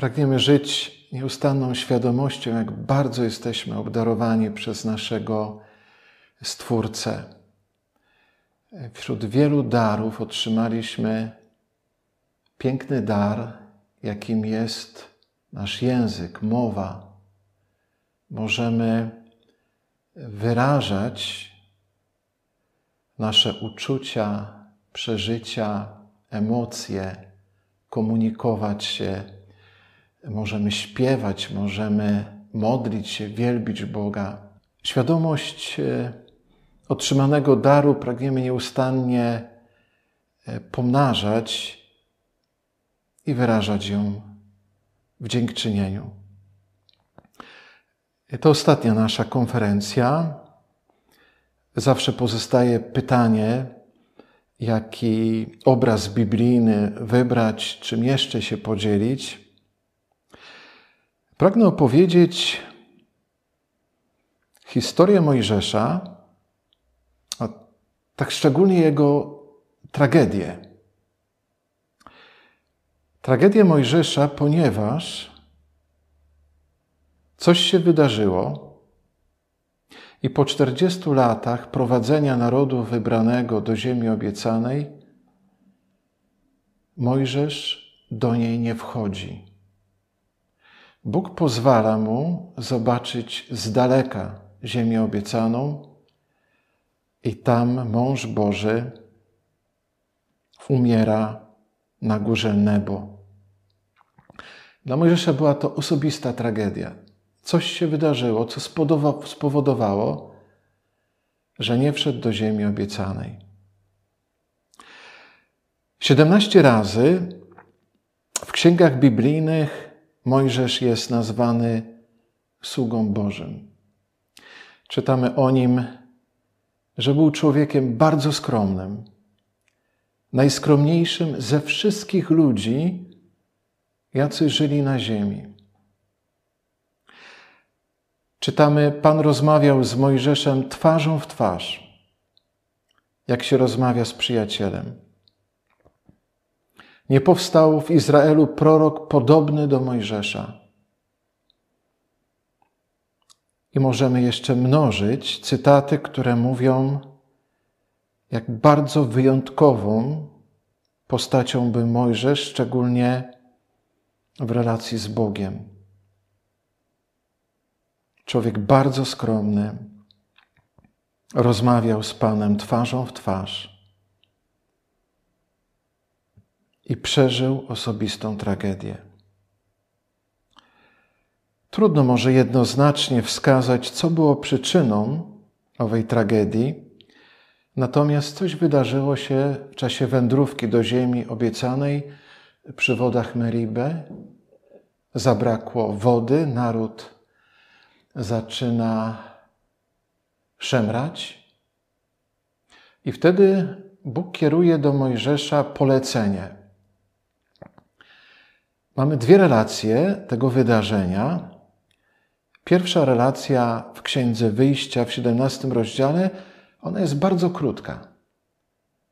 Pragniemy żyć nieustanną świadomością, jak bardzo jesteśmy obdarowani przez naszego Stwórcę. Wśród wielu darów otrzymaliśmy piękny dar, jakim jest nasz język, mowa. Możemy wyrażać nasze uczucia, przeżycia, emocje, komunikować się, możemy śpiewać, możemy modlić się, wielbić Boga. Świadomość e, otrzymanego daru pragniemy nieustannie e, pomnażać i wyrażać ją w dziękczynieniu. To ostatnia nasza konferencja. Zawsze pozostaje pytanie, jaki obraz biblijny wybrać, czym jeszcze się podzielić. Pragnę opowiedzieć historię Mojżesza, a tak szczególnie jego tragedię. Tragedię Mojżesza, ponieważ coś się wydarzyło i po 40 latach prowadzenia narodu wybranego do ziemi obiecanej, Mojżesz do niej nie wchodzi. Bóg pozwala mu zobaczyć z daleka ziemię obiecaną i tam mąż Boży umiera na górze Nebo. Dla Mojżesza była to osobista tragedia. Coś się wydarzyło, co spowodowało, że nie wszedł do ziemi obiecanej. 17 razy w księgach biblijnych Mojżesz jest nazwany sługą Bożym. Czytamy o nim, że był człowiekiem bardzo skromnym, najskromniejszym ze wszystkich ludzi, jacy żyli na ziemi. Czytamy, Pan rozmawiał z Mojżeszem twarzą w twarz, jak się rozmawia z przyjacielem. Nie powstał w Izraelu prorok podobny do Mojżesza. I możemy jeszcze mnożyć cytaty, które mówią, jak bardzo wyjątkową postacią był Mojżesz, szczególnie w relacji z Bogiem. Człowiek bardzo skromny rozmawiał z Panem twarzą w twarz i przeżył osobistą tragedię. Trudno może jednoznacznie wskazać, co było przyczyną owej tragedii, natomiast coś wydarzyło się w czasie wędrówki do ziemi obiecanej przy wodach Meribe. Zabrakło wody, naród zaczyna szemrać, i wtedy Bóg kieruje do Mojżesza polecenie. Mamy dwie relacje tego wydarzenia. Pierwsza relacja w Księdze Wyjścia w 17 rozdziale, ona jest bardzo krótka.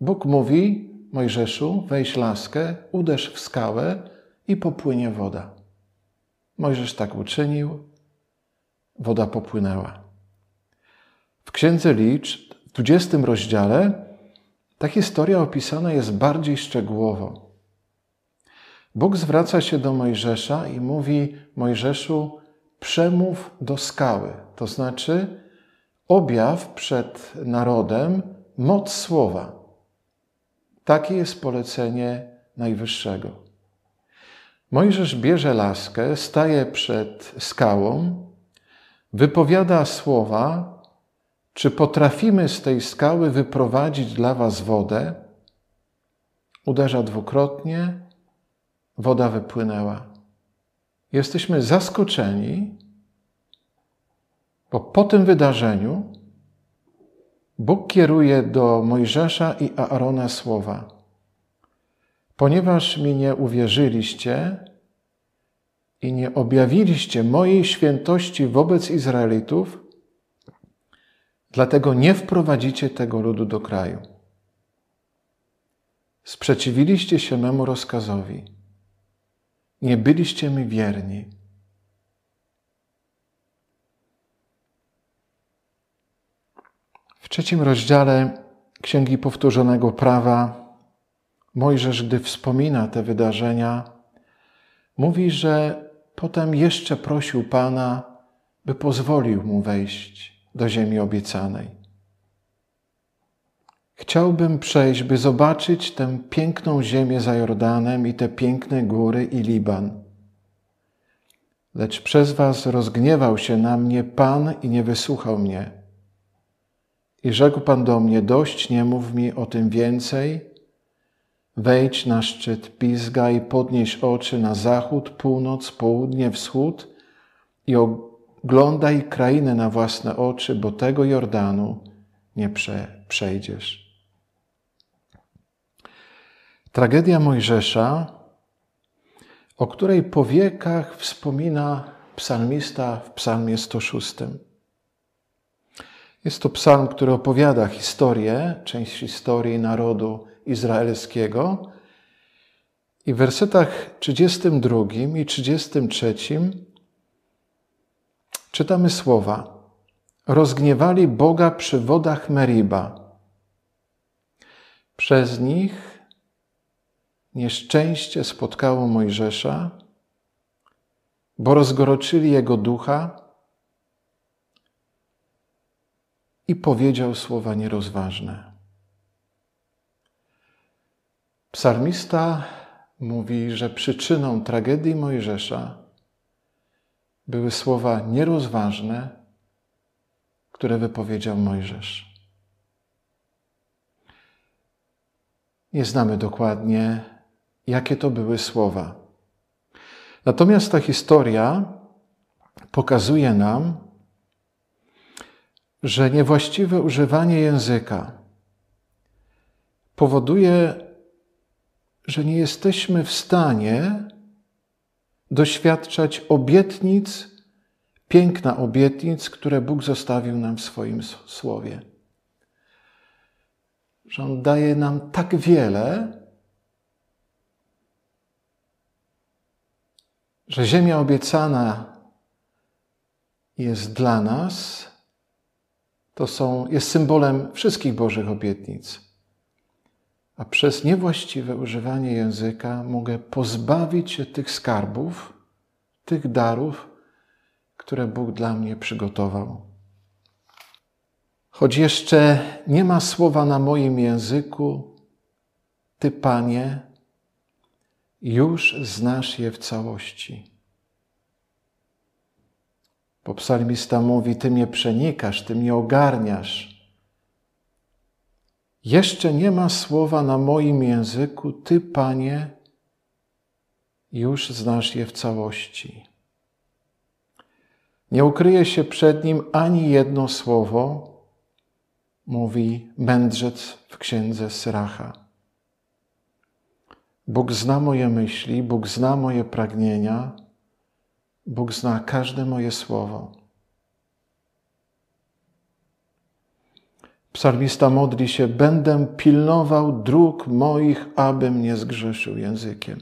Bóg mówi Mojżeszu, weź laskę, uderz w skałę i popłynie woda. Mojżesz tak uczynił, woda popłynęła. W Księdze Licz, w 20 rozdziale, ta historia opisana jest bardziej szczegółowo. Bóg zwraca się do Mojżesza i mówi: Mojżeszu, przemów do skały, to znaczy objaw przed narodem moc słowa. Takie jest polecenie Najwyższego. Mojżesz bierze laskę, staje przed skałą, wypowiada słowa, czy potrafimy z tej skały wyprowadzić dla Was wodę? Uderza dwukrotnie, woda wypłynęła. Jesteśmy zaskoczeni, bo po tym wydarzeniu Bóg kieruje do Mojżesza i Aarona słowa: Ponieważ mi nie uwierzyliście i nie objawiliście mojej świętości wobec Izraelitów, dlatego nie wprowadzicie tego ludu do kraju. Sprzeciwiliście się memu rozkazowi nie byliście mi wierni. W trzecim rozdziale Księgi Powtórzonego Prawa Mojżesz, gdy wspomina te wydarzenia, mówi, że potem jeszcze prosił Pana, by pozwolił mu wejść do ziemi obiecanej. Chciałbym przejść, by zobaczyć tę piękną ziemię za Jordanem i te piękne góry i Liban. Lecz przez was rozgniewał się na mnie Pan i nie wysłuchał mnie. I rzekł Pan do mnie: Dość, nie mów mi o tym więcej. Wejdź na szczyt Pizga i podnieś oczy na zachód, północ, południe, wschód i oglądaj krainę na własne oczy, bo tego Jordanu nie prze, przejdziesz. Tragedia Mojżesza, o której powiekach wspomina psalmista w psalmie 106. Jest to psalm, który opowiada historię, część historii narodu izraelskiego. I w wersetach 32 i 33 czytamy słowa: Rozgniewali Boga przy wodach Meriba. Przez nich nieszczęście spotkało Mojżesza, bo rozgoroczyli jego ducha i powiedział słowa nierozważne. Psalmista mówi, że przyczyną tragedii Mojżesza były słowa nierozważne, które wypowiedział Mojżesz. Nie znamy dokładnie jakie to były słowa. Natomiast ta historia pokazuje nam, że niewłaściwe używanie języka powoduje, że nie jesteśmy w stanie doświadczać obietnic, piękna obietnic, które Bóg zostawił nam w swoim słowie. Że On daje nam tak wiele, że ziemia obiecana jest dla nas, to są, jest symbolem wszystkich Bożych obietnic. A przez niewłaściwe używanie języka mogę pozbawić się tych skarbów, tych darów, które Bóg dla mnie przygotował. Choć jeszcze nie ma słowa na moim języku, Ty, Panie, już znasz je w całości. Bo psalmista mówi: Ty mnie przenikasz, Ty mnie ogarniasz. Jeszcze nie ma słowa na moim języku, Ty, Panie, już znasz je w całości. Nie ukryje się przed nim ani jedno słowo, mówi mędrzec w księdze Syracha. Bóg zna moje myśli, Bóg zna moje pragnienia, Bóg zna każde moje słowo. Psalmista modli się: Będę pilnował dróg moich, abym nie zgrzeszył językiem.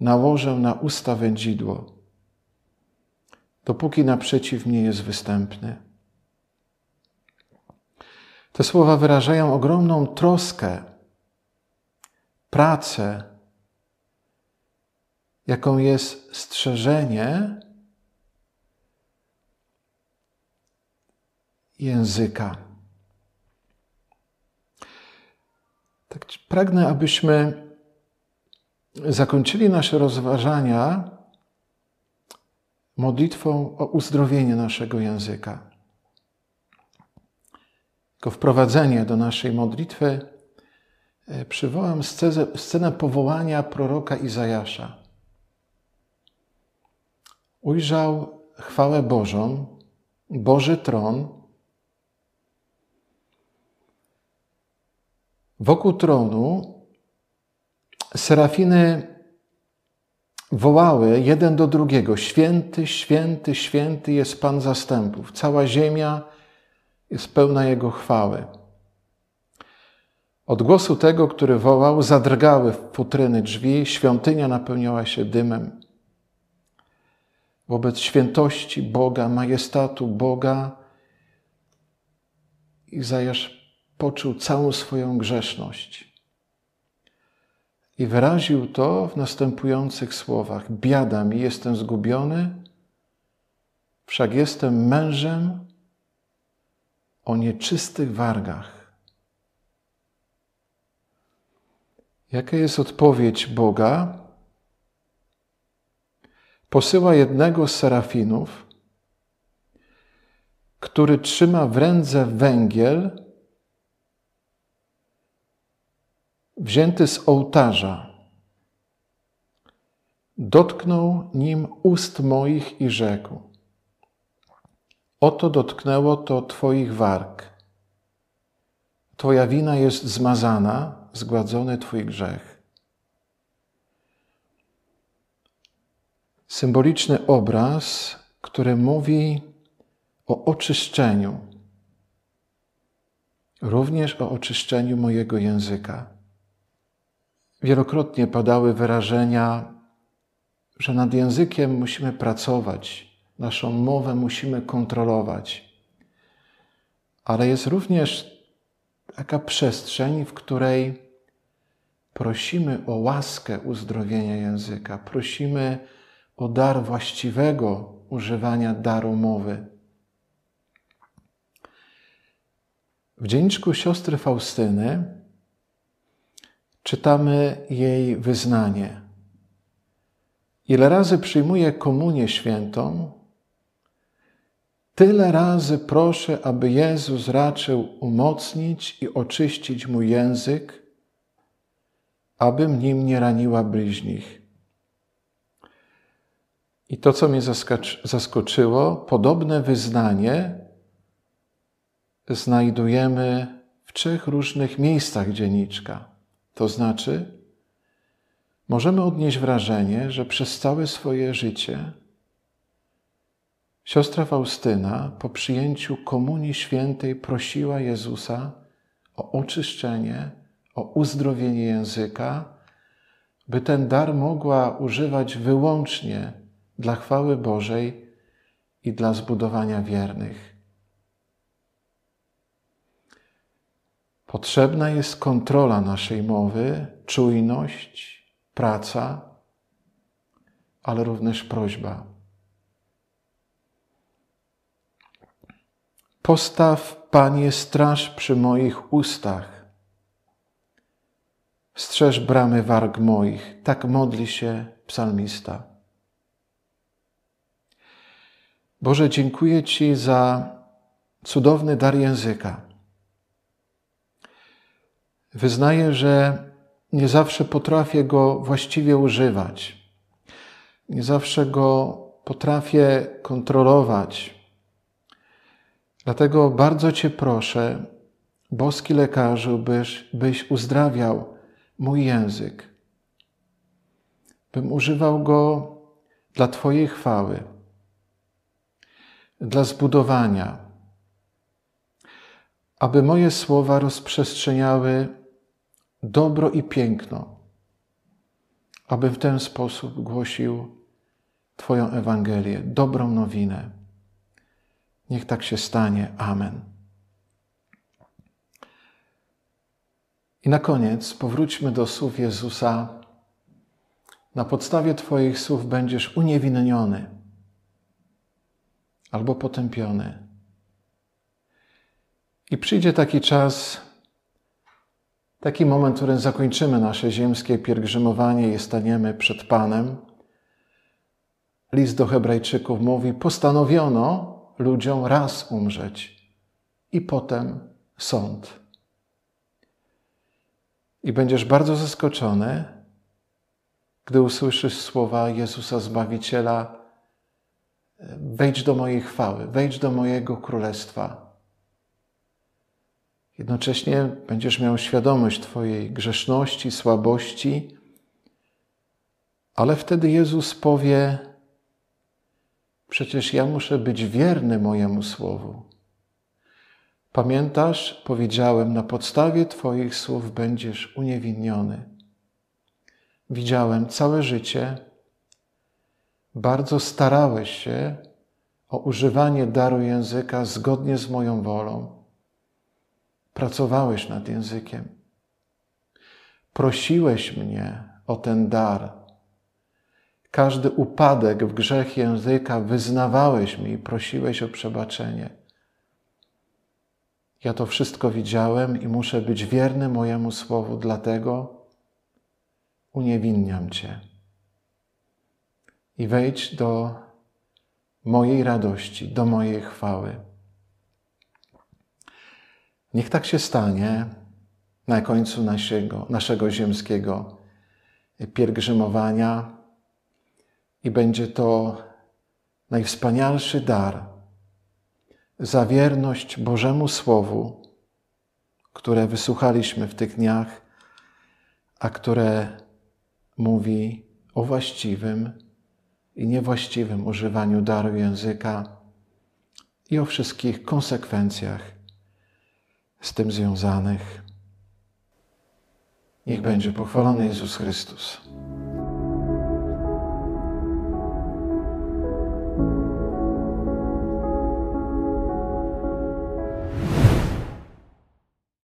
Nałożę na usta wędzidło, dopóki naprzeciw mnie jest występny. Te słowa wyrażają ogromną troskę pracę, jaką jest strzeżenie języka. Tak pragnę, abyśmy zakończyli nasze rozważania modlitwą o uzdrowienie naszego języka. Jako wprowadzenie do naszej modlitwy przywołam scenę, scenę powołania proroka Izajasza. Ujrzał chwałę Bożą, Boży tron. Wokół tronu serafiny wołały jeden do drugiego: Święty, święty, święty jest Pan zastępów. Cała ziemia jest pełna Jego chwały. Od głosu tego, który wołał, zadrgały futryny drzwi, świątynia napełniała się dymem. Wobec świętości Boga, majestatu Boga, Izajasz poczuł całą swoją grzeszność. I wyraził to w następujących słowach: Biada mi, jestem zgubiony, wszak jestem mężem o nieczystych wargach. Jaka jest odpowiedź Boga? Posyła jednego z serafinów, który trzyma w ręce węgiel wzięty z ołtarza. Dotknął nim ust moich i rzekł: Oto dotknęło to Twoich warg. Twoja wina jest zmazana, zgładzony Twój grzech. Symboliczny obraz, który mówi o oczyszczeniu, również o oczyszczeniu mojego języka. Wielokrotnie padały wyrażenia, że nad językiem musimy pracować, naszą mowę musimy kontrolować. Ale jest również taka przestrzeń, w której prosimy o łaskę uzdrowienia języka, prosimy o dar właściwego używania daru mowy. W dzienniczku siostry Faustyny czytamy jej wyznanie. Ile razy przyjmuję komunię świętą, tyle razy proszę, aby Jezus raczył umocnić i oczyścić mój język, abym nim nie raniła bliźnich. I to, co mnie zaskoczyło, podobne wyznanie znajdujemy w trzech różnych miejscach dzienniczka. To znaczy, możemy odnieść wrażenie, że przez całe swoje życie siostra Faustyna po przyjęciu Komunii Świętej prosiła Jezusa o oczyszczenie, o uzdrowienie języka, by ten dar mogła używać wyłącznie dla chwały Bożej i dla zbudowania wiernych. Potrzebna jest kontrola naszej mowy, czujność, praca, ale również prośba. Postaw, Panie, straż przy moich ustach. Strzeż bramy warg moich. Tak modli się psalmista. Boże, dziękuję Ci za cudowny dar języka Wyznaję, że nie zawsze potrafię go właściwie używać. Nie zawsze go potrafię kontrolować. Dlatego bardzo Cię proszę, boski lekarzu, byś, byś uzdrawiał mój język, bym używał go dla Twojej chwały, dla zbudowania, aby moje słowa rozprzestrzeniały dobro i piękno, aby w ten sposób głosił Twoją Ewangelię, dobrą nowinę. Niech tak się stanie. Amen. I na koniec powróćmy do słów Jezusa. Na podstawie Twoich słów będziesz uniewinniony albo potępiony. I przyjdzie taki czas, Taki moment, w którym zakończymy nasze ziemskie pielgrzymowanie i staniemy przed Panem. List do Hebrajczyków mówi: Postanowiono ludziom raz umrzeć i potem sąd. I będziesz bardzo zaskoczony, gdy usłyszysz słowa Jezusa Zbawiciela: Wejdź do mojej chwały, wejdź do mojego królestwa. Jednocześnie będziesz miał świadomość Twojej grzeszności, słabości, ale wtedy Jezus powie: Przecież ja muszę być wierny mojemu słowu. Pamiętasz, powiedziałem, na podstawie Twoich słów będziesz uniewinniony. Widziałem całe życie, bardzo starałeś się o używanie daru języka zgodnie z moją wolą. Pracowałeś nad językiem. Prosiłeś mnie o ten dar. Każdy upadek w grzech języka wyznawałeś mi i prosiłeś o przebaczenie. Ja to wszystko widziałem i muszę być wierny mojemu słowu, dlatego uniewinniam Cię. I wejdź do mojej radości, do mojej chwały. Niech tak się stanie na końcu naszego, naszego ziemskiego pielgrzymowania i będzie to najwspanialszy dar za wierność Bożemu Słowu, które wysłuchaliśmy w tych dniach, a które mówi o właściwym i niewłaściwym używaniu daru języka i o wszystkich konsekwencjach z tym związanych. Niech będzie pochwalony Jezus Chrystus.